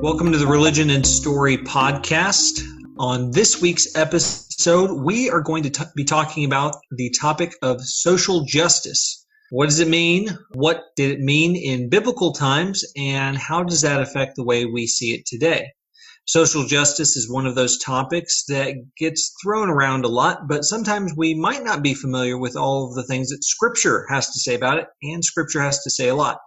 Welcome to the Religion and Story podcast. On this week's episode, we are going to t- be talking about the topic of social justice. What does it mean? What did it mean in biblical times? And how does that affect the way we see it today? Social justice is one of those topics that gets thrown around a lot, but sometimes we might not be familiar with all of the things that Scripture has to say about it, and Scripture has to say a lot.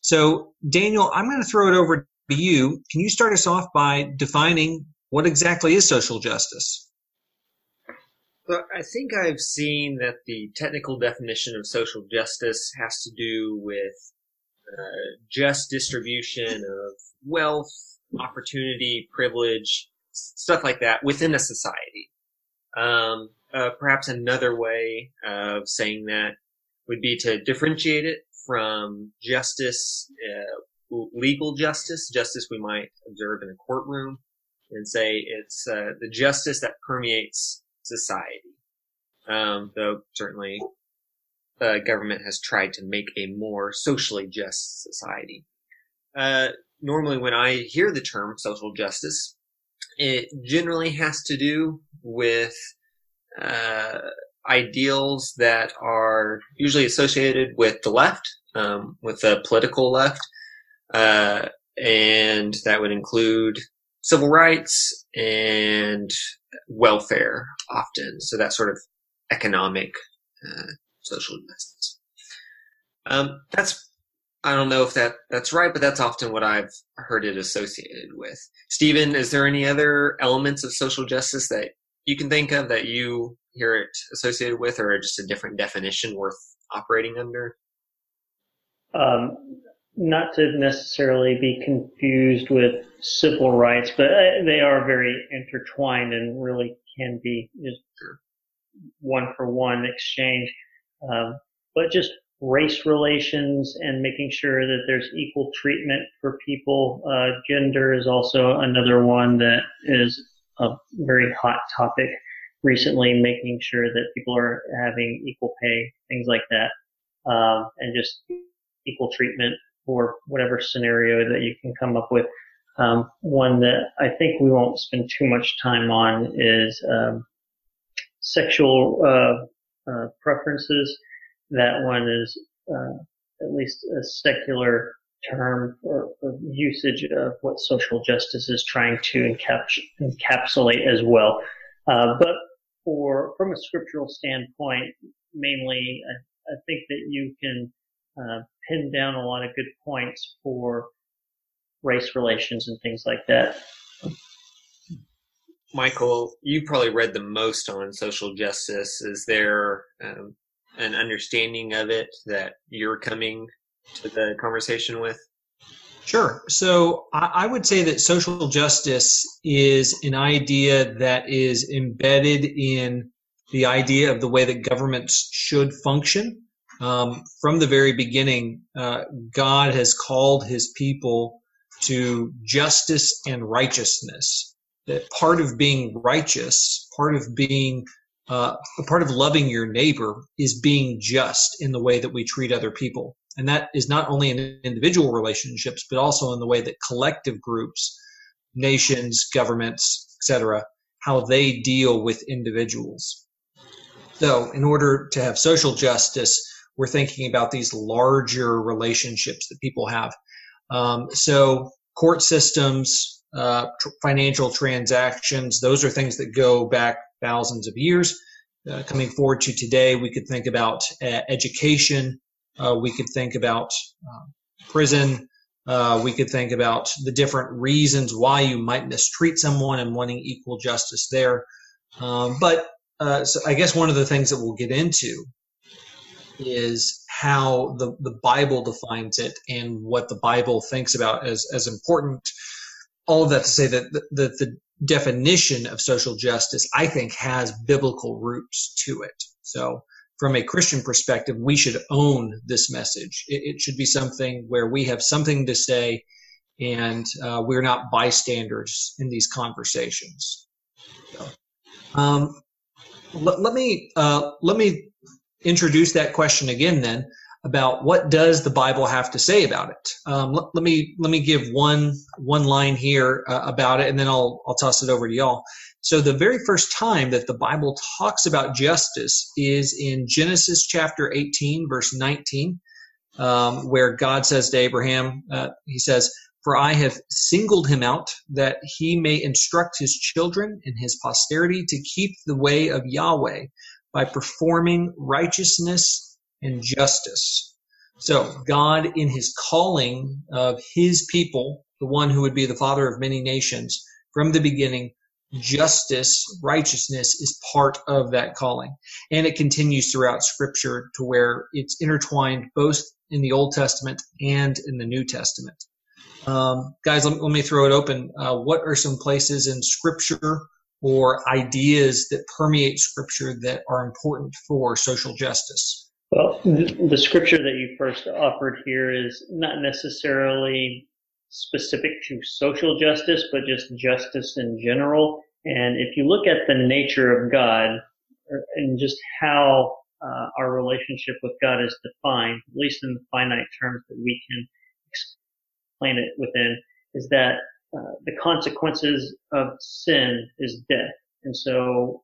So, Daniel, I'm going to throw it over you. Can you start us off by defining what exactly is social justice? Well, I think I've seen that the technical definition of social justice has to do with uh, just distribution of wealth, opportunity, privilege, stuff like that within a society. Um, uh, perhaps another way of saying that would be to differentiate it from justice, uh, legal justice, justice we might observe in a courtroom, and say it's uh, the justice that permeates society. Um, though certainly the government has tried to make a more socially just society. Uh, normally when I hear the term social justice, it generally has to do with uh, ideals that are usually associated with the left, um, with the political left, uh, and that would include civil rights and welfare often. So that sort of economic uh, social justice. Um, that's I don't know if that that's right, but that's often what I've heard it associated with. Stephen, is there any other elements of social justice that you can think of that you hear it associated with, or just a different definition worth operating under? Um, not to necessarily be confused with civil rights, but uh, they are very intertwined and really can be one for one exchange. Um, but just race relations and making sure that there's equal treatment for people. Uh, gender is also another one that is a very hot topic recently, making sure that people are having equal pay, things like that, um, and just equal treatment for whatever scenario that you can come up with. Um, one that I think we won't spend too much time on is um, sexual uh, uh, preferences that one is uh, at least a secular term or, or, usage of what social justice is trying to encaps- encapsulate as well. Uh, but for from a scriptural standpoint, mainly, I, I think that you can uh, pin down a lot of good points for race relations and things like that. Michael, you probably read the most on social justice. Is there um, an understanding of it that you're coming to the conversation with? Sure. So I would say that social justice is an idea that is embedded in the idea of the way that governments should function. Um, from the very beginning, uh, God has called his people to justice and righteousness. That part of being righteous, part of being uh, a part of loving your neighbor is being just in the way that we treat other people. And that is not only in individual relationships, but also in the way that collective groups, nations, governments, etc., how they deal with individuals. So, in order to have social justice, we're thinking about these larger relationships that people have. Um, so, court systems, uh, tr- financial transactions, those are things that go back thousands of years. Uh, coming forward to today, we could think about uh, education. Uh, we could think about um, prison. Uh, we could think about the different reasons why you might mistreat someone and wanting equal justice there. Um, but uh, so I guess one of the things that we'll get into is how the, the Bible defines it and what the Bible thinks about as, as important. All of that to say that the, the, the definition of social justice, I think, has biblical roots to it. So, from a Christian perspective, we should own this message. It, it should be something where we have something to say and uh, we're not bystanders in these conversations. So, um, let, let, me uh, let me introduce that question again. Then, about what does the Bible have to say about it. Um, let, let, me let me give one one line here uh, about it, and then I'll I'll toss it over to y'all. So the very first time that the Bible talks about justice is in Genesis chapter 18, verse 19, um, where God says to Abraham, uh, He says, "For I have singled him out that he may instruct his children and his posterity to keep the way of Yahweh by performing righteousness." and justice. So God, in his calling of his people, the one who would be the father of many nations, from the beginning, justice, righteousness is part of that calling. And it continues throughout scripture to where it's intertwined both in the Old Testament and in the New Testament. Um, guys, let, let, me throw it open. Uh, what are some places in scripture or ideas that permeate scripture that are important for social justice? Well, the scripture that you first offered here is not necessarily specific to social justice, but just justice in general. And if you look at the nature of God and just how uh, our relationship with God is defined, at least in the finite terms that we can explain it within, is that uh, the consequences of sin is death. And so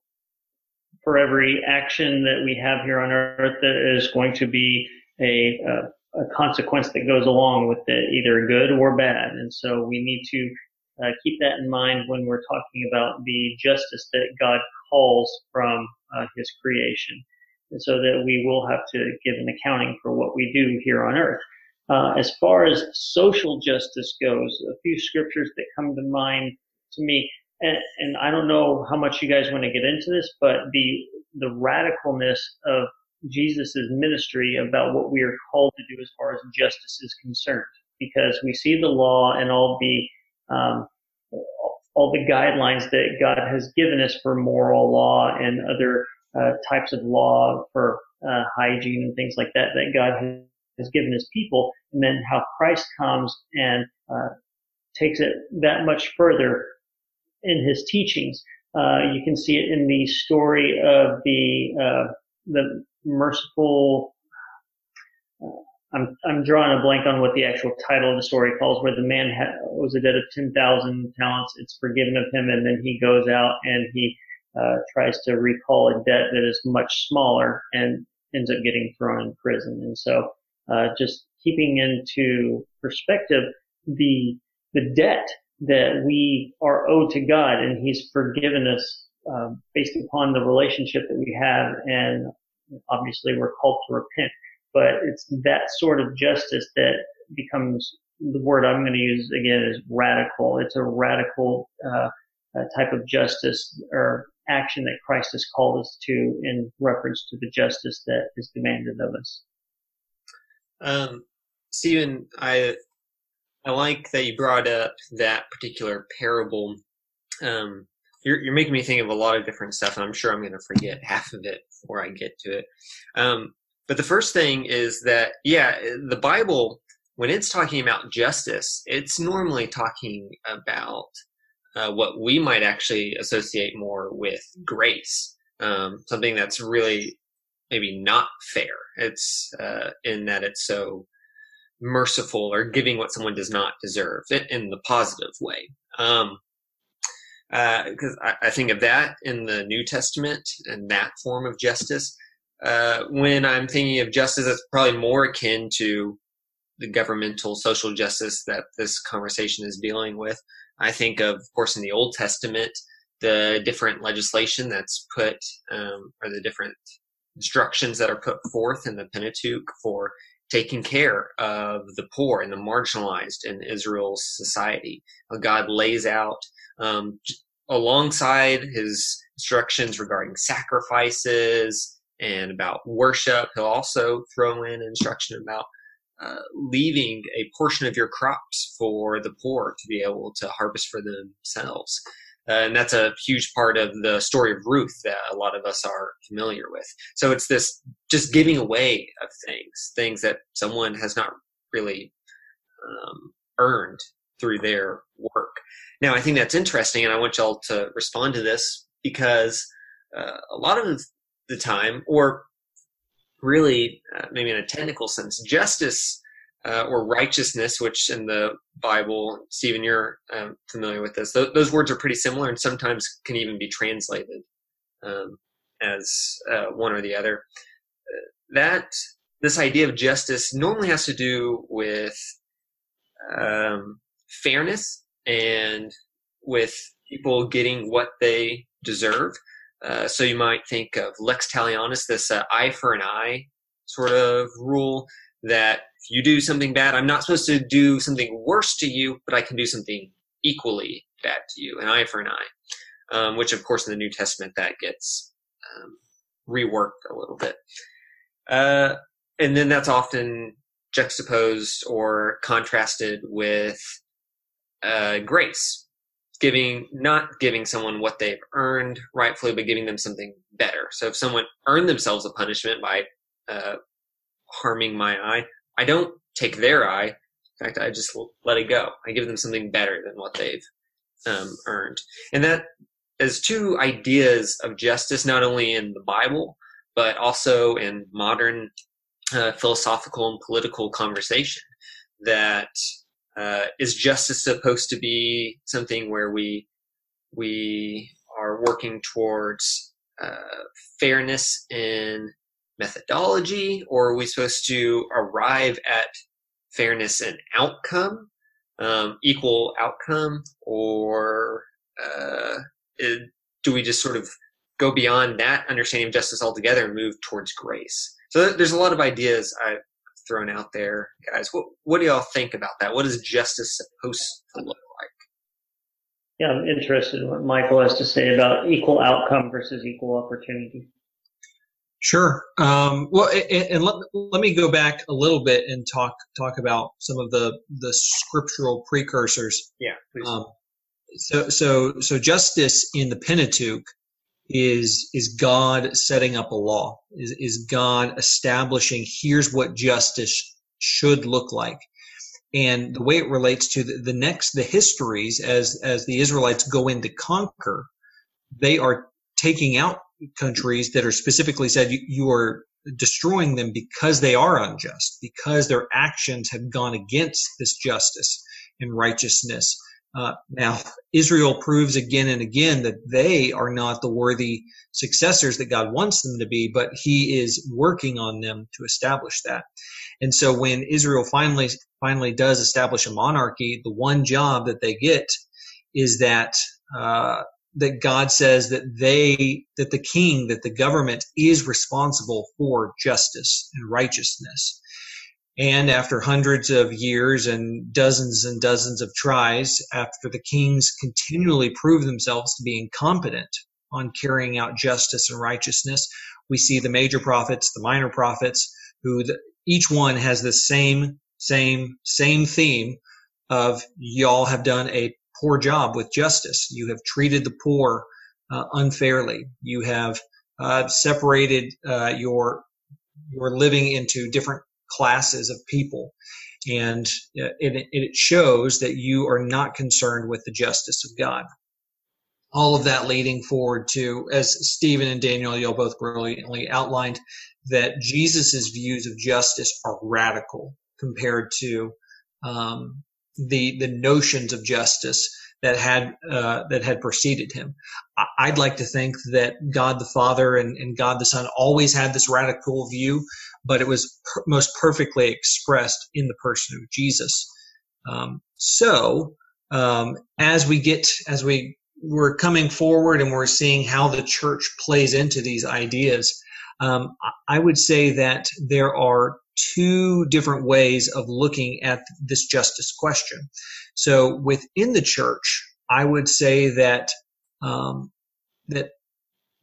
for every action that we have here on earth, there is going to be a, a, a consequence that goes along with it, either good or bad. And so we need to uh, keep that in mind when we're talking about the justice that God calls from uh, His creation, and so that we will have to give an accounting for what we do here on earth. Uh, as far as social justice goes, a few scriptures that come to mind to me and, and I don't know how much you guys want to get into this, but the the radicalness of Jesus' ministry about what we are called to do as far as justice is concerned, because we see the law and all the um, all the guidelines that God has given us for moral law and other uh, types of law for uh, hygiene and things like that that God has given His people, and then how Christ comes and uh, takes it that much further in his teachings. Uh, you can see it in the story of the uh, the merciful. Uh, I'm I'm drawing a blank on what the actual title of the story calls, where the man ha- was a debt of ten thousand talents. It's forgiven of him, and then he goes out and he uh, tries to recall a debt that is much smaller and ends up getting thrown in prison. And so, uh, just keeping into perspective the the debt that we are owed to God and He's forgiven us uh, based upon the relationship that we have. And obviously we're called to repent, but it's that sort of justice that becomes the word I'm going to use again is radical. It's a radical uh, uh, type of justice or action that Christ has called us to in reference to the justice that is demanded of us. Um, Stephen, I I like that you brought up that particular parable. Um, you're, you're making me think of a lot of different stuff, and I'm sure I'm going to forget half of it before I get to it. Um, but the first thing is that, yeah, the Bible, when it's talking about justice, it's normally talking about uh, what we might actually associate more with grace, um, something that's really maybe not fair. It's uh, in that it's so merciful or giving what someone does not deserve in the positive way. Um, because uh, I, I, think of that in the New Testament and that form of justice. Uh, when I'm thinking of justice, that's probably more akin to the governmental social justice that this conversation is dealing with. I think of, of course, in the Old Testament, the different legislation that's put, um, or the different instructions that are put forth in the Pentateuch for taking care of the poor and the marginalized in Israel's society. God lays out um, alongside his instructions regarding sacrifices and about worship. He'll also throw in instruction about uh, leaving a portion of your crops for the poor to be able to harvest for themselves. Uh, and that's a huge part of the story of Ruth that a lot of us are familiar with. So it's this just giving away of things, things that someone has not really um, earned through their work. Now, I think that's interesting, and I want y'all to respond to this because uh, a lot of the time, or really, uh, maybe in a technical sense, justice uh, or righteousness, which in the Bible, Stephen, you're um, familiar with this. Th- those words are pretty similar and sometimes can even be translated um, as uh, one or the other. Uh, that this idea of justice normally has to do with um, fairness and with people getting what they deserve. Uh, so you might think of lex talionis, this uh, eye for an eye sort of rule that you do something bad, I'm not supposed to do something worse to you, but I can do something equally bad to you, an eye for an eye. Um, which, of course, in the New Testament that gets um, reworked a little bit. Uh, and then that's often juxtaposed or contrasted with uh, grace, giving not giving someone what they've earned rightfully, but giving them something better. So if someone earned themselves a punishment by uh, harming my eye, I don't take their eye. In fact, I just let it go. I give them something better than what they've um, earned, and that is two ideas of justice, not only in the Bible but also in modern uh, philosophical and political conversation. That uh, is justice supposed to be something where we we are working towards uh, fairness in methodology, or are we supposed to arrive at fairness and outcome, um, equal outcome, or uh, it, do we just sort of go beyond that understanding of justice altogether and move towards grace? So there's a lot of ideas I've thrown out there, guys. What what do y'all think about that? What is justice supposed to look like? Yeah, I'm interested in what Michael has to say about equal outcome versus equal opportunity. Sure. Um, well, and, and let, let me go back a little bit and talk talk about some of the the scriptural precursors. Yeah. Um, so so so justice in the Pentateuch is is God setting up a law? Is is God establishing here's what justice should look like? And the way it relates to the, the next the histories as as the Israelites go in to conquer, they are taking out countries that are specifically said you, you are destroying them because they are unjust, because their actions have gone against this justice and righteousness. Uh, now, Israel proves again and again that they are not the worthy successors that God wants them to be, but He is working on them to establish that. And so, when Israel finally finally does establish a monarchy, the one job that they get is that uh, that God says that they, that the king, that the government is responsible for justice and righteousness. And after hundreds of years and dozens and dozens of tries, after the kings continually prove themselves to be incompetent on carrying out justice and righteousness, we see the major prophets, the minor prophets, who the, each one has the same, same, same theme of y'all have done a poor job with justice. You have treated the poor uh, unfairly. You have uh, separated uh, your your living into different classes of people, and uh, it, it shows that you are not concerned with the justice of God. All of that leading forward to, as Stephen and Daniel, you both brilliantly outlined, that Jesus's views of justice are radical compared to um, the the notions of justice that had uh, that had preceded him. I'd like to think that God the Father and, and God the Son always had this radical view, but it was per- most perfectly expressed in the person of Jesus. Um, so um, as we get as we we're coming forward and we're seeing how the church plays into these ideas, um, I would say that there are two different ways of looking at this justice question. So within the church, I would say that um, that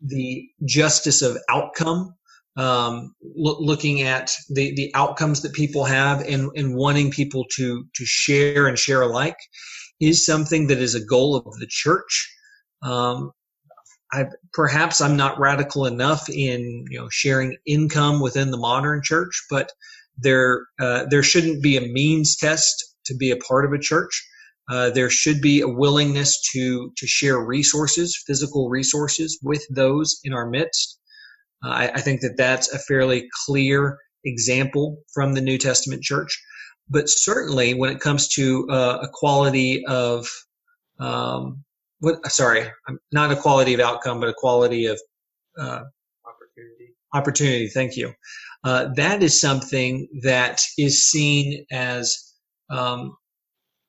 the justice of outcome, um, lo- looking at the, the outcomes that people have and, and wanting people to to share and share alike, is something that is a goal of the church. Um, I, perhaps I'm not radical enough in you know sharing income within the modern church, but there uh, there shouldn't be a means test to be a part of a church. Uh, there should be a willingness to to share resources, physical resources, with those in our midst. I, I think that that's a fairly clear example from the New Testament church. But certainly, when it comes to uh, equality of um, what? Sorry, not equality of outcome, but equality of uh, opportunity. Opportunity. Thank you. Uh, that is something that is seen as um,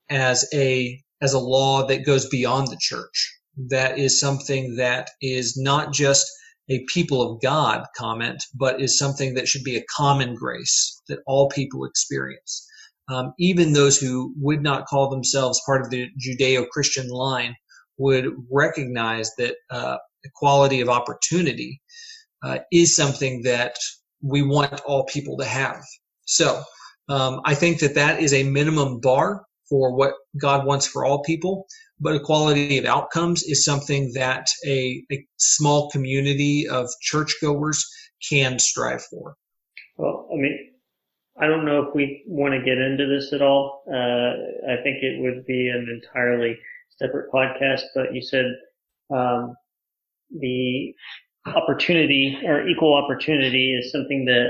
as a as a law that goes beyond the church. That is something that is not just a people of God comment, but is something that should be a common grace that all people experience. Um, even those who would not call themselves part of the Judeo-Christian line would recognize that uh, equality of opportunity uh, is something that we want all people to have. So um, I think that that is a minimum bar for what God wants for all people. But equality of outcomes is something that a, a small community of churchgoers can strive for. Well, I mean, I don't know if we want to get into this at all. Uh, I think it would be an entirely separate podcast, but you said um, the opportunity or equal opportunity is something that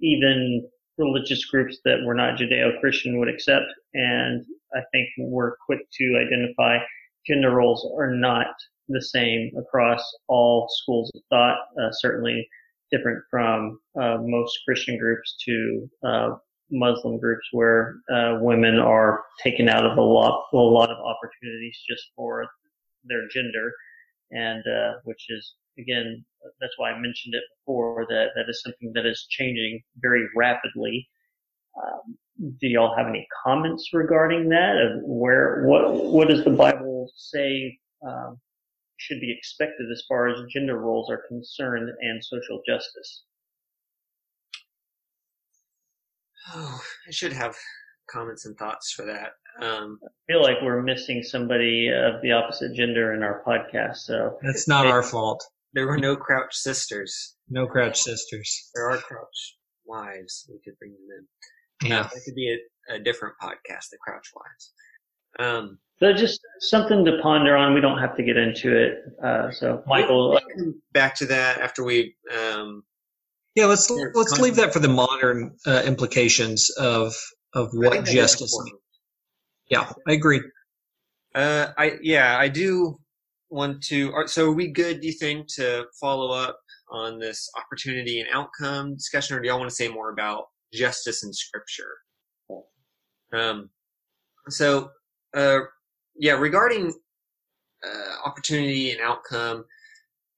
even religious groups that were not Judeo-Christian would accept. And I think we're quick to identify gender roles are not the same across all schools of thought, uh, certainly different from uh, most Christian groups to uh, Muslim groups where uh, women are taken out of a lot, a lot of opportunities just for their gender, and uh, which is again that's why I mentioned it before that that is something that is changing very rapidly. Um, do y'all have any comments regarding that? Of where what what does the Bible say um, should be expected as far as gender roles are concerned and social justice? Oh, I should have comments and thoughts for that. Um, I feel like we're missing somebody of the opposite gender in our podcast, so that's not our fault. There were no Crouch sisters. No Crouch sisters. There are Crouch wives. We could bring them in. Yeah, that could be a, a different podcast, the Crouch wives. Um, so just something to ponder on. We don't have to get into it. Uh, so Michael, we'll back to that after we um, yeah, let's let's leave that for the modern uh, implications of of what justice. Yeah, I agree. Uh, I yeah, I do want to. So, are we good? Do you think to follow up on this opportunity and outcome discussion, or do y'all want to say more about justice in Scripture? Um, so, uh, yeah, regarding uh, opportunity and outcome,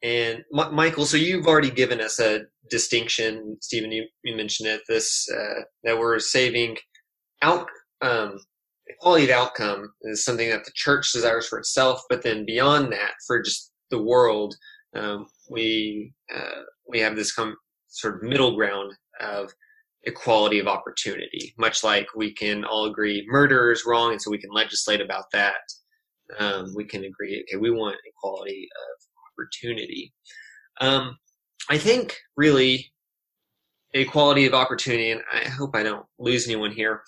and M- Michael, so you've already given us a distinction. Stephen, you, you mentioned it. This uh, that we're saving out um, quality of outcome is something that the church desires for itself, but then beyond that, for just the world, um, we uh, we have this come sort of middle ground of equality of opportunity. Much like we can all agree murder is wrong, and so we can legislate about that. Um, we can agree, okay, we want equality of opportunity. Um, I think really equality of opportunity, and I hope I don't lose anyone here,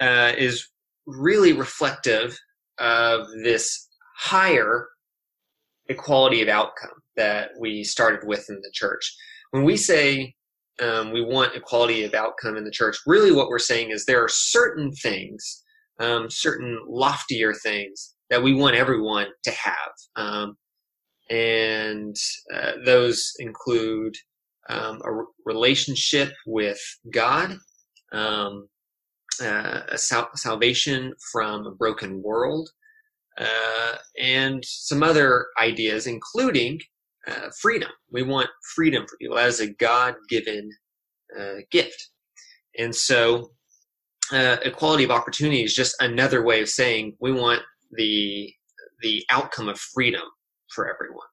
uh, is really reflective of this higher equality of outcome that we started with in the church. When we say um, we want equality of outcome in the church, really what we're saying is there are certain things, um, certain loftier things that we want everyone to have. Um, and uh, those include um, a relationship with God, um, uh, a sal- salvation from a broken world, uh, and some other ideas, including uh, freedom. We want freedom for people. Is a God-given uh, gift, and so uh, equality of opportunity is just another way of saying we want the the outcome of freedom for everyone.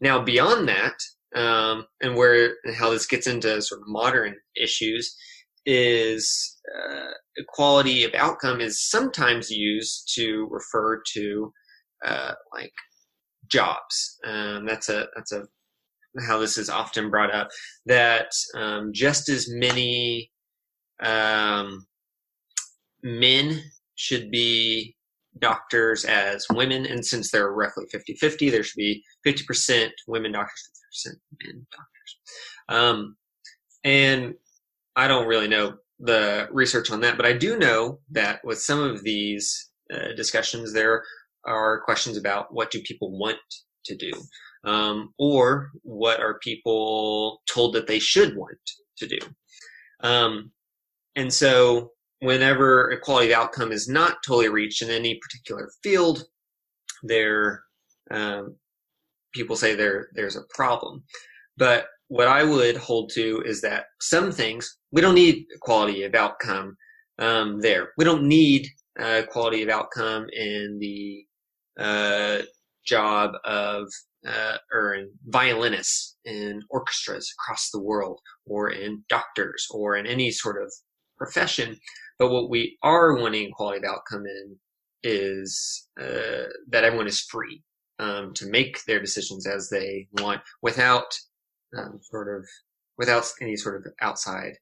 Now, beyond that, um, and where how this gets into sort of modern issues, is uh, equality of outcome is sometimes used to refer to uh, like jobs. Um, that's a that's a how this is often brought up that um, just as many um, men should be doctors as women. And since they're roughly 50 50, there should be 50% women doctors, 50% men doctors. Um, and I don't really know the research on that, but I do know that with some of these uh, discussions, there are questions about what do people want to do, um, or what are people told that they should want to do. Um, and so, whenever equality of outcome is not totally reached in any particular field, there um, people say there there's a problem. But what I would hold to is that some things we don't need quality of outcome um, there. We don't need uh, quality of outcome in the uh, job of uh, or in violinists in orchestras across the world, or in doctors, or in any sort of profession. But what we are wanting quality of outcome in is uh, that everyone is free um, to make their decisions as they want without um, sort of without any sort of outside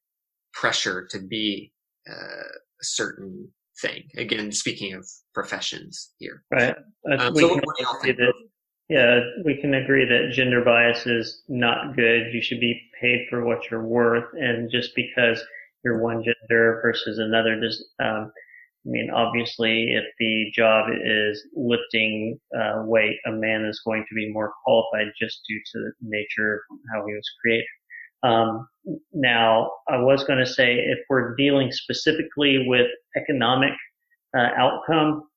pressure to be uh, a certain thing. Again, speaking of professions here, right? Uh, um, so what, what that, yeah, we can agree that gender bias is not good. You should be paid for what you're worth, and just because you're one gender versus another does um, I mean, obviously, if the job is lifting uh, weight, a man is going to be more qualified just due to the nature of how he was created. Um, now, I was going to say if we're dealing specifically with economic uh, outcome,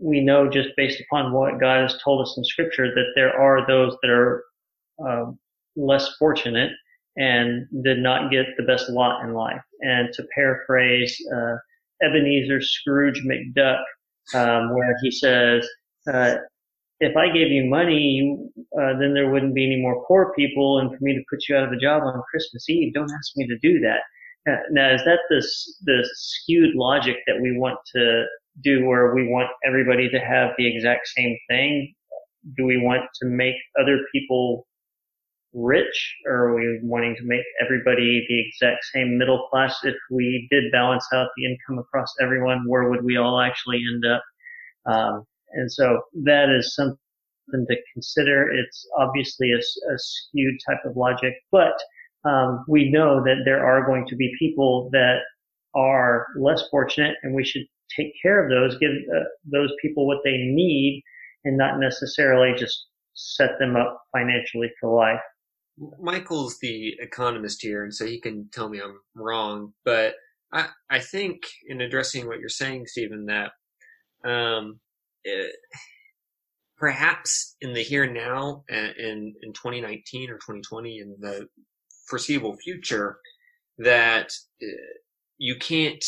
we know just based upon what God has told us in Scripture that there are those that are uh, less fortunate and did not get the best lot in life. And to paraphrase uh, Ebenezer Scrooge McDuck, um, where he says, uh, if I gave you money, uh, then there wouldn't be any more poor people, and for me to put you out of a job on Christmas Eve, don't ask me to do that. Uh, now, is that this the skewed logic that we want to do, where we want everybody to have the exact same thing? Do we want to make other people rich or are we wanting to make everybody the exact same middle class? If we did balance out the income across everyone, where would we all actually end up? Um, and so that is something to consider. It's obviously a, a skewed type of logic, but um, we know that there are going to be people that are less fortunate, and we should take care of those, give uh, those people what they need, and not necessarily just set them up financially for life. Michael's the economist here, and so he can tell me I'm wrong. But I, I think in addressing what you're saying, Stephen, that um, it, perhaps in the here and now, in in 2019 or 2020, in the foreseeable future, that uh, you can't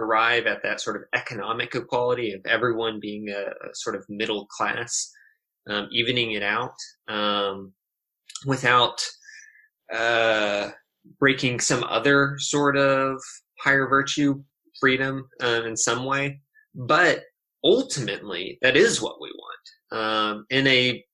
arrive at that sort of economic equality of everyone being a, a sort of middle class, um, evening it out. Um, without uh, breaking some other sort of higher virtue freedom um, in some way. But ultimately, that is what we want. Um, in a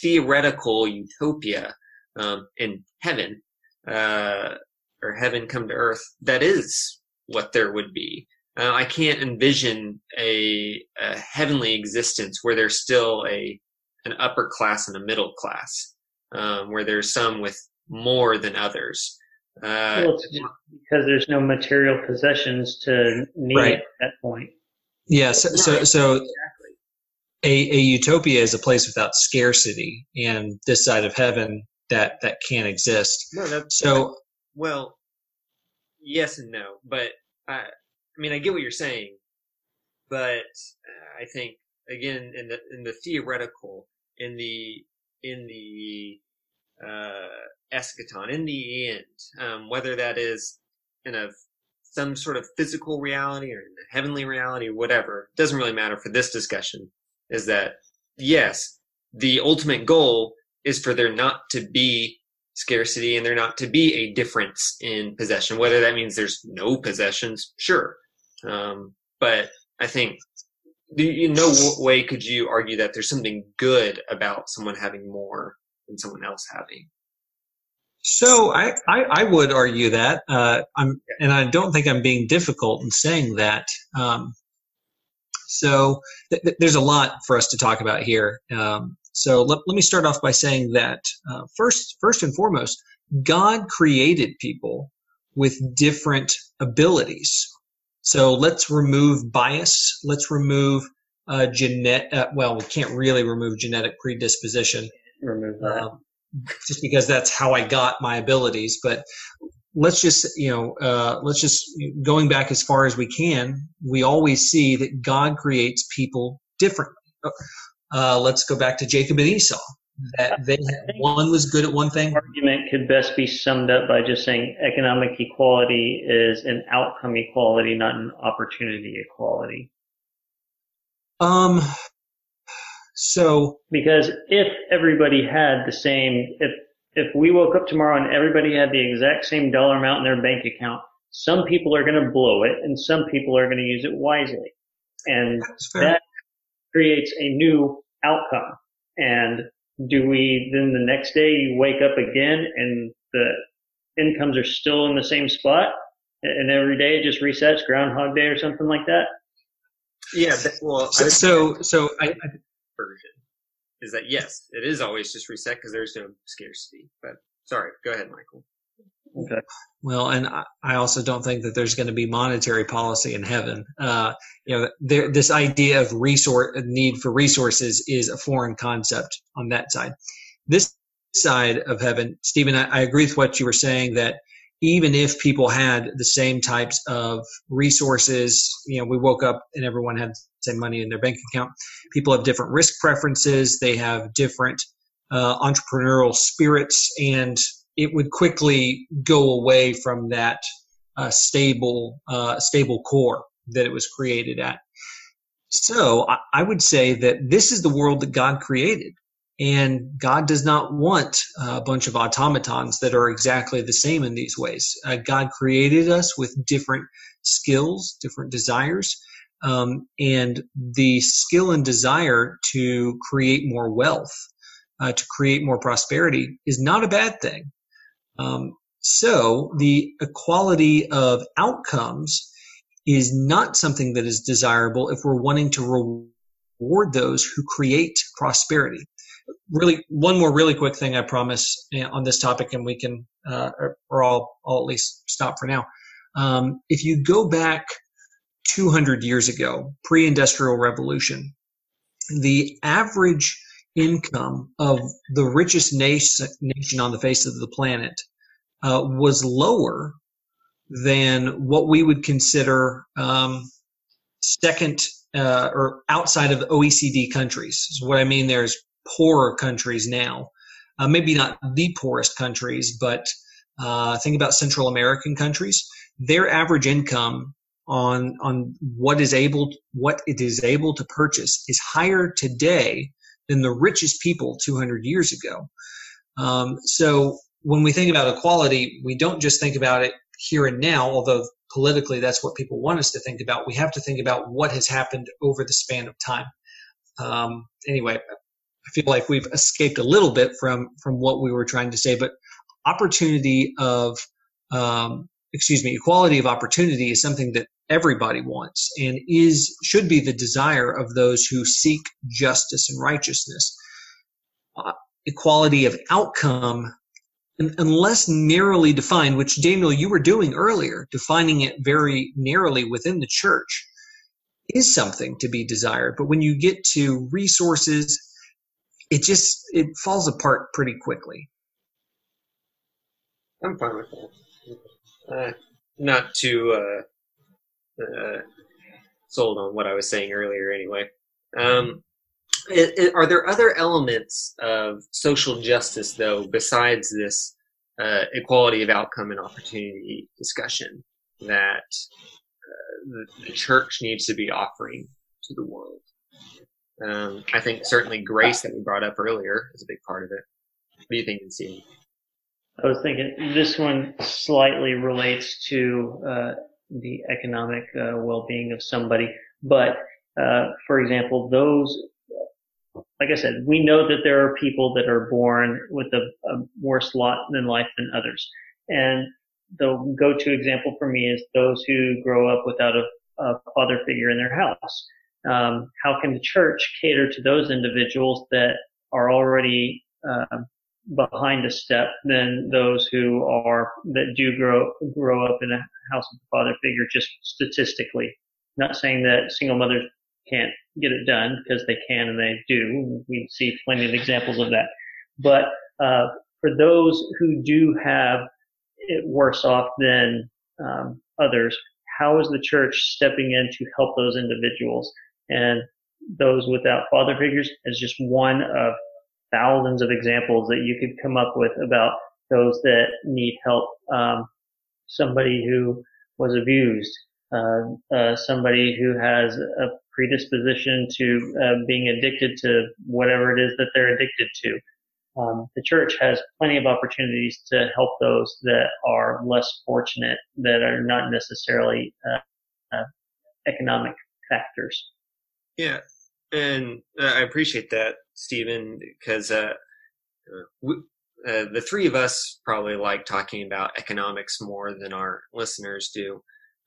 theoretical utopia um, in heaven, uh, or heaven come to earth, that is what there would be. Uh, I can't envision a, a, heavenly existence where there's still a an upper class and a middle class um, where there's some with more than others. Uh, well, because there's no material possessions to need right. at that point. Yes. Yeah, so, so, so exactly. a, a utopia is a place without scarcity, and this side of heaven that that can't exist. No, that's, so well, yes and no, but I, I mean, I get what you're saying, but uh, I think again in the in the theoretical, in the in the uh, eschaton, in the end, um, whether that is in a some sort of physical reality or in a heavenly reality or whatever, doesn't really matter for this discussion. Is that yes, the ultimate goal is for there not to be scarcity and there not to be a difference in possession. Whether that means there's no possessions, sure. Um, but I think in no way could you argue that there's something good about someone having more than someone else having. So I, I, I would argue that uh, I'm, and I don't think I'm being difficult in saying that. Um, so th- th- there's a lot for us to talk about here. Um, so let, let me start off by saying that uh, first, first and foremost, God created people with different abilities. So let's remove bias. Let's remove uh, genetic. Uh, well, we can't really remove genetic predisposition. Remove that. Um, just because that's how I got my abilities. But let's just, you know, uh, let's just going back as far as we can. We always see that God creates people differently. Uh, let's go back to Jacob and Esau. That they one was good at one thing. Argument could best be summed up by just saying economic equality is an outcome equality, not an opportunity equality. Um. So because if everybody had the same, if if we woke up tomorrow and everybody had the exact same dollar amount in their bank account, some people are going to blow it and some people are going to use it wisely, and that creates a new outcome. And do we then the next day you wake up again and the incomes are still in the same spot and every day it just resets groundhog day or something like that? Yeah well so so, so I, I, version is that yes it is always just reset because there's no scarcity but sorry go ahead michael Okay. Well, and I also don't think that there's going to be monetary policy in heaven. Uh, you know, there, this idea of resource need for resources is a foreign concept on that side. This side of heaven, Stephen, I, I agree with what you were saying that even if people had the same types of resources, you know, we woke up and everyone had the same money in their bank account. People have different risk preferences. They have different uh, entrepreneurial spirits and it would quickly go away from that uh, stable uh, stable core that it was created at. So I, would say that this is the world that God created, and God does not want a bunch of automatons that are exactly the same in these ways. Uh, God created us with different skills, different desires. Um, and the skill and desire to create more wealth, uh, to create more prosperity is not a bad thing. Um, so the equality of outcomes is not something that is desirable if we're wanting to reward those who create prosperity. Really, one more really quick thing I promise eh, on this topic, and we can, uh, or, I'll, I'll at least stop for now. Um, if you go back 200 years ago, pre-industrial revolution, the average income of the richest nation on the face of the planet uh, was lower than what we would consider um, second uh, or outside of OECD countries. So what I mean there is poorer countries now. Uh, maybe not the poorest countries, but uh, think about Central American countries. Their average income on on what is able what it is able to purchase is higher today than the richest people 200 years ago. Um, so when we think about equality, we don't just think about it here and now, although politically that's what people want us to think about. We have to think about what has happened over the span of time. Um, anyway, I feel like we've escaped a little bit from from what we were trying to say, but opportunity of um, excuse me, equality of opportunity is something that everybody wants and is should be the desire of those who seek justice and righteousness. Uh, equality of outcome and unless narrowly defined, which Daniel, you were doing earlier, defining it very narrowly within the church, is something to be desired. But when you get to resources, it just it falls apart pretty quickly. I'm fine with that. Uh, not too uh, uh, sold on what I was saying earlier, anyway. Um, it, it, are there other elements of social justice, though, besides this uh, equality of outcome and opportunity discussion that uh, the, the, church needs to be offering to the world? Um, I think certainly grace that we brought up earlier is a big part of it. What do you think, Steve? I was thinking this one slightly relates to uh, the economic uh, well-being of somebody, but uh, for example, those like I said, we know that there are people that are born with a, a worse lot in life than others. And the go-to example for me is those who grow up without a, a father figure in their house. Um, how can the church cater to those individuals that are already uh, behind a step than those who are that do grow grow up in a house of the father figure just statistically. Not saying that single mothers can't get it done because they can and they do. We see plenty of examples of that. But uh, for those who do have it worse off than um, others, how is the church stepping in to help those individuals and those without father figures is just one of thousands of examples that you could come up with about those that need help. Um, somebody who was abused, uh, uh, somebody who has a predisposition to uh, being addicted to whatever it is that they're addicted to. Um, the church has plenty of opportunities to help those that are less fortunate, that are not necessarily uh, uh, economic factors. Yeah, and uh, I appreciate that, Stephen, because uh, uh, uh, the three of us probably like talking about economics more than our listeners do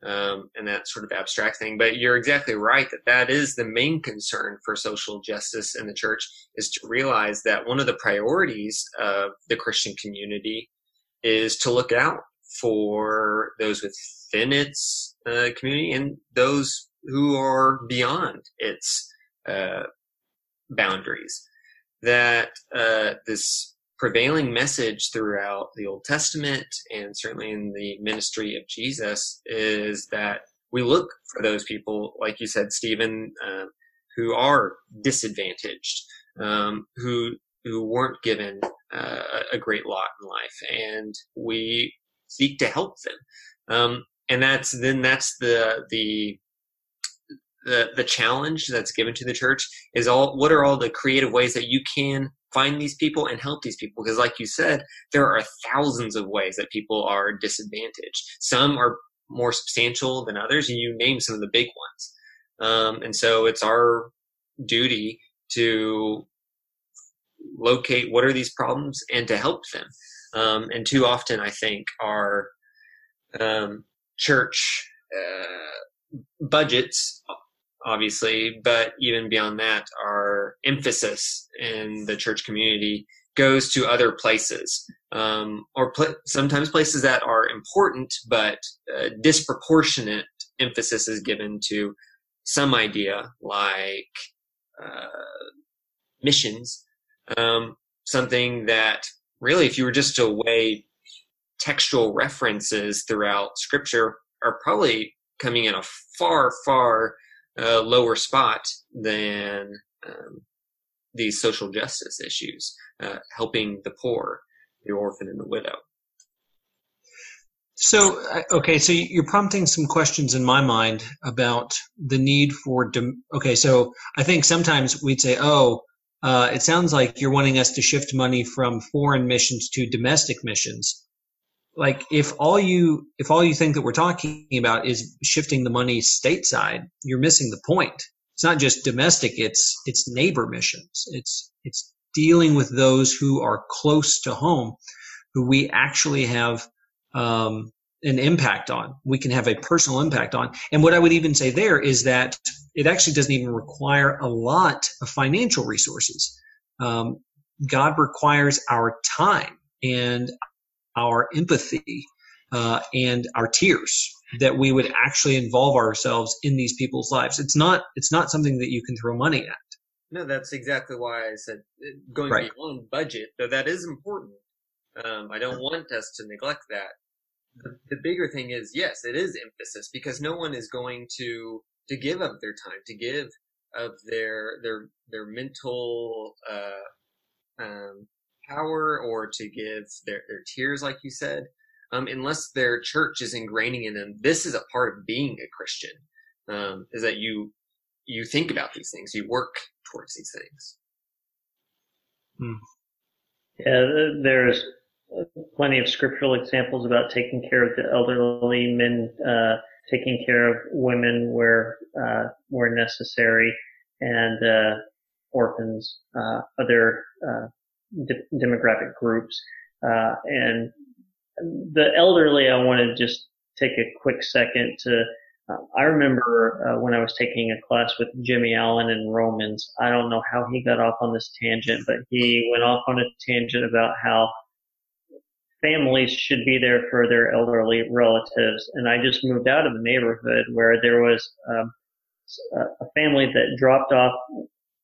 um, and that sort of abstract thing. But you're exactly right that that is the main concern for social justice in the church is to realize that one of the priorities of the Christian community is to look out for those within its uh, community and those who are beyond its uh, boundaries. That uh, this prevailing message throughout the Old Testament and certainly in the ministry of Jesus is that we look for those people, like you said, Stephen, uh, who are disadvantaged, um, who who weren't given uh, a great lot in life, and we seek to help them. Um, and that's then that's the the the the challenge that's given to the church is all what are all the creative ways that you can find these people and help these people? Because like you said there are thousands of ways that people are disadvantaged. Some are more substantial than others and you name some of the big ones. Um, and so it's our duty to locate what are these problems and to help them. Um, and too often i think our um, church uh, budgets obviously, but even beyond that, our emphasis in the church community goes to other places, um, or pl- sometimes places that are important, but uh, disproportionate emphasis is given to some idea like uh, missions, um, something that really, if you were just to weigh textual references throughout Scripture, are probably coming in a far, far a lower spot than um, these social justice issues, uh, helping the poor, the orphan, and the widow. So, okay, so you're prompting some questions in my mind about the need for. okay, so I think sometimes we'd say, oh, uh, it sounds like you're wanting us to shift money from foreign missions to domestic missions like if all you if all you think that we're talking about is shifting the money stateside you're missing the point. It's not just domestic it's it's neighbor missions. It's it's dealing with those who are close to home who we actually have um, an impact on. We can have a personal impact on. And what i would even say there is that it actually doesn't even require a lot of financial resources. Um, god requires our time. And our empathy uh, and our tears that we would actually involve ourselves in these people's lives. It's not it's not something that you can throw money at. No, that's exactly why I said uh, going right. beyond budget, though that is important. Um, I don't want us to neglect that. The, the, bigger thing is, yes, it is emphasis because no one is going to to give up their time, to give of their their their mental uh, um, power or to give their, their tears, like you said, um, unless their church is ingraining in them. This is a part of being a Christian, um, is that you you think about these things, you work towards these things. Hmm. Yeah, there's plenty of scriptural examples about taking care of the elderly, men uh, taking care of women where uh, where necessary, and uh, orphans, uh, other uh, de- demographic groups. Uh, and the elderly, I want to just take a quick second to Uh, I remember uh, when I was taking a class with Jimmy Allen in Romans. I don't know how he got off on this tangent, but he went off on a tangent about how families should be there for their elderly relatives. And I just moved out of the neighborhood where there was um, a family that dropped off,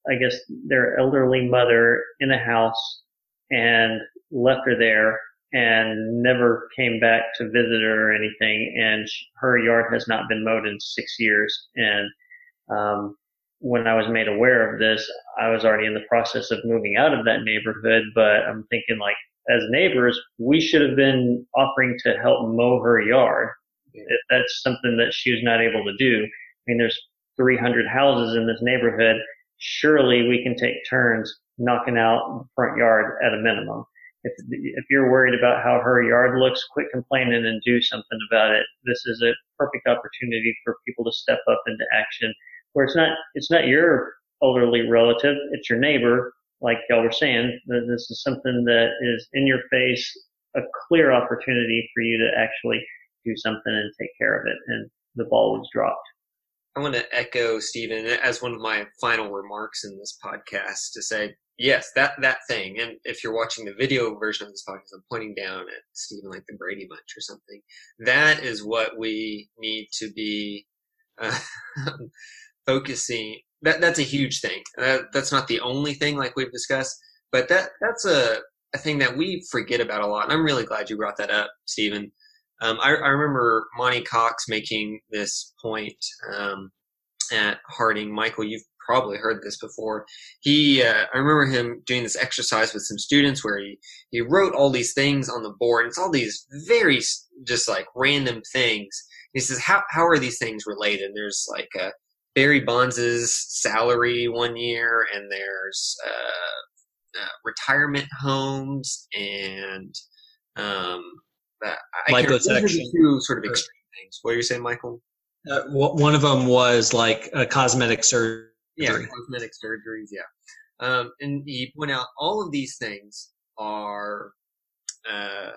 I guess, their elderly mother in a house and left her there and never came back to visit her or anything. And her yard has not been mowed in six years. And um, when I was made aware of this, I was already in the process of moving out of that neighborhood. But I'm thinking, like, as neighbors, we should have been offering to help mow her yard. If that's something that she was not able to do. I mean, there's 300 houses in this neighborhood. Surely we can take turns knocking out the front yard at a minimum if if you're worried about how her yard looks, quit complaining and do something about it. This is a perfect opportunity for people to step up into action. Where it's not it's not your elderly relative, it's your neighbor. Like y'all were saying, this is something that is in your face, a clear opportunity for you to actually do something and take care of it. And the ball was dropped. I want to echo Stephen as one of my final remarks in this podcast to say Yes, that that thing. And if you're watching the video version of this podcast, I'm pointing down at Stephen like the Brady Bunch or something. That is what we need to be uh, focusing. That that's a huge thing. That, that's not the only thing, like we've discussed, but that that's a a thing that we forget about a lot. And I'm really glad you brought that up, Stephen. Um, I, I, remember Monte Cox making this point um, at Harding. Michael, you've probably heard this before. He, uh, I remember him doing this exercise with some students where he, he wrote all these things on the board. It's all these very just like random things. He says, how, how are these things related? There's like, uh, Barry Bonds's salary one year and there's, uh, uh retirement homes and, um, I can, two sort of extreme things. What are you saying, Michael? Uh, one of them was like a cosmetic surgery yeah, cosmetic surgeries. Yeah. Um, and he pointed out all of these things are, uh,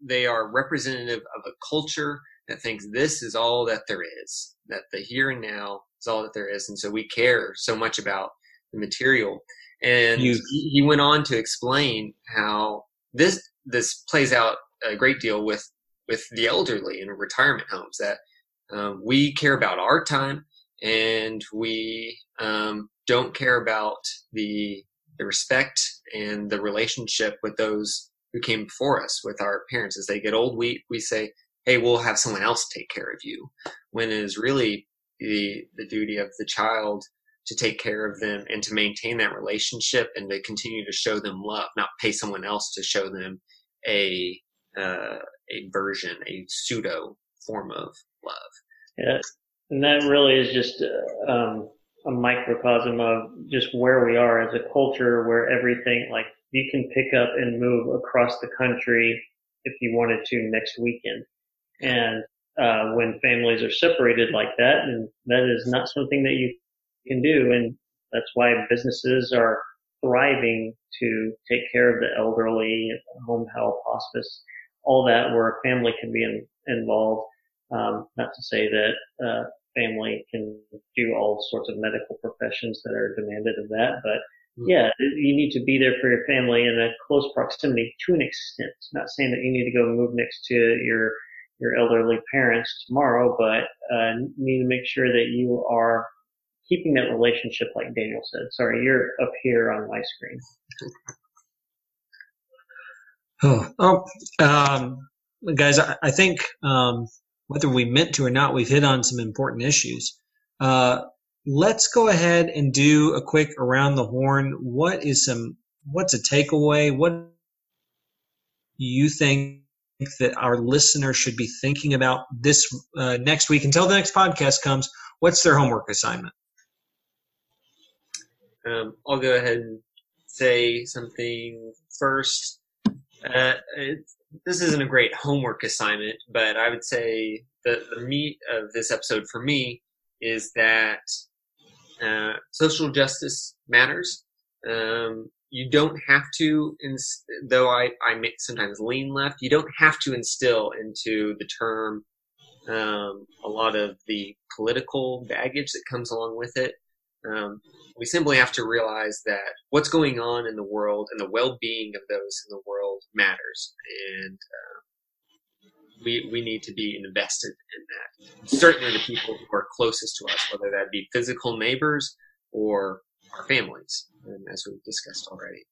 they are representative of a culture that thinks this is all that there is, that the here and now is all that there is. And so we care so much about the material. And you, he went on to explain how this, this plays out a great deal with, with the elderly in retirement homes that, um, we care about our time and we um, don't care about the the respect and the relationship with those who came before us, with our parents. As they get old, we we say, "Hey, we'll have someone else take care of you," when it is really the the duty of the child to take care of them and to maintain that relationship and to continue to show them love, not pay someone else to show them a uh, a version, a pseudo form of love. Yeah, and that really is just uh, um, a microcosm of just where we are as a culture, where everything like you can pick up and move across the country if you wanted to next weekend. And uh, when families are separated like that, and that is not something that you can do, and that's why businesses are thriving to take care of the elderly, home health, hospice, all that, where a family can be in, involved. Um, not to say that uh, family can do all sorts of medical professions that are demanded of that. But mm-hmm. yeah, you need to be there for your family in a close proximity to an extent. Not saying that you need to go move next to your your elderly parents tomorrow, but uh, need to make sure that you are keeping that relationship, like Daniel said. Sorry, you're up here on my screen. Oh, oh um, guys, I, I think um, whether we meant to or not, we've hit on some important issues. Uh, let's go ahead and do a quick around the horn. What is some, what's a takeaway? What you think that our listeners should be thinking about this uh, next week until the next podcast comes? What's their homework assignment? Um, I'll go ahead and say something first. Uh, this isn't a great homework assignment, but I would say the, the meat of this episode for me is that uh, social justice matters. Um, you don't have to, ins- though I, I sometimes lean left, you don't have to instill into the term um, a lot of the political baggage that comes along with it. Um, we simply have to realize that what's going on in the world and the well-being of those in the world matters, and uh, we we need to be invested in that. Certainly, the people who are closest to us, whether that be physical neighbors or our families, and as we've discussed already.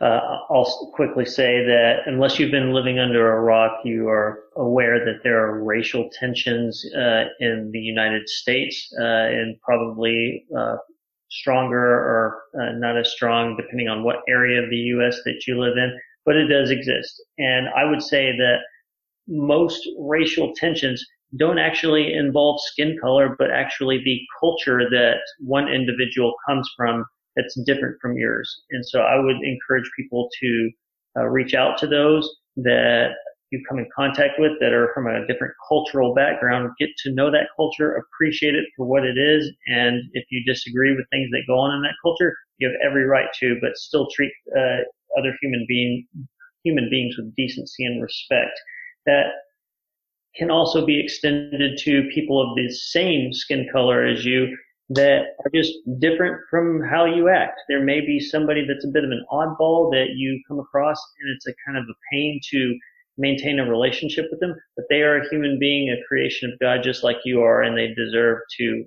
Uh, I'll quickly say that unless you've been living under a rock, you are aware that there are racial tensions uh, in the United States, uh, and probably uh, stronger or uh, not as strong, depending on what area of the U.S. that you live in. But it does exist, and I would say that most racial tensions don't actually involve skin color, but actually the culture that one individual comes from that's different from yours. And so I would encourage people to uh, reach out to those that you come in contact with that are from a different cultural background, get to know that culture, appreciate it for what it is. And if you disagree with things that go on in that culture, you have every right to, but still treat uh, other human being human beings with decency and respect. That can also be extended to people of the same skin color as you that are just different from how you act. There may be somebody that's a bit of an oddball that you come across and it's a kind of a pain to maintain a relationship with them, but they are a human being, a creation of God just like you are, and they deserve to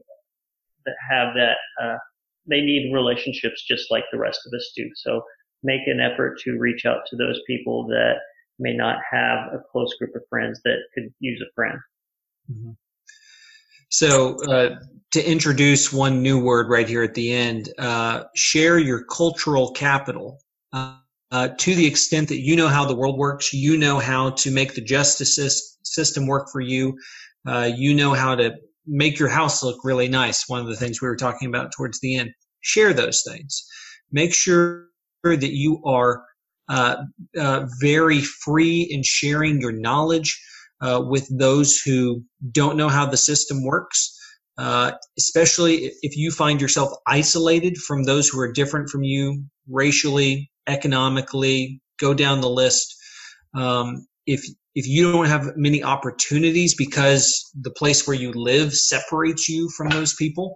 have that, uh, they need relationships just like the rest of us do. So make an effort to reach out to those people that may not have a close group of friends that could use a friend. Mm-hmm. So, uh, to introduce one new word right here at the end, uh, share your cultural capital. Uh, uh, to the extent that you know how the world works, you know how to make the justice system work for you, uh, you know how to make your house look really nice. One of the things we were talking about towards the end. Share those things. Make sure that you are uh, uh, very free in sharing your knowledge uh, with those who don't know how the system works. Uh, especially if you find yourself isolated from those who are different from you racially, economically, go down the list. Um, if if you don't have many opportunities because the place where you live separates you from those people,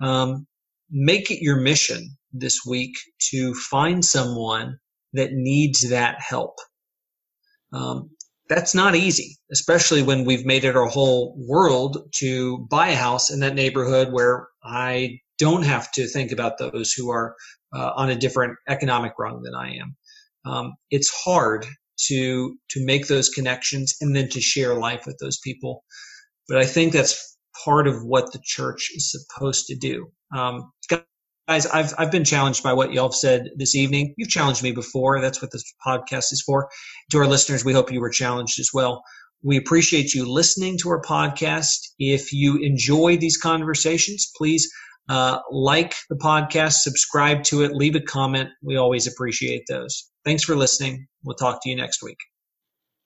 um, make it your mission this week to find someone that needs that help. Um, that's not easy, especially when we've made it our whole world to buy a house in that neighborhood where I don't have to think about those who are uh, on a different economic rung than I am. Um, it's hard to to make those connections and then to share life with those people. But I think that's part of what the church is supposed to do. Um, guys, I've I've been challenged by what y'all have said this evening. You've challenged me before. That's what this podcast is for. To our listeners, we hope you were challenged as well. We appreciate you listening to our podcast. If you enjoy these conversations, please uh, like the podcast, subscribe to it, leave a comment. We always appreciate those. Thanks for listening. We'll talk to you next week.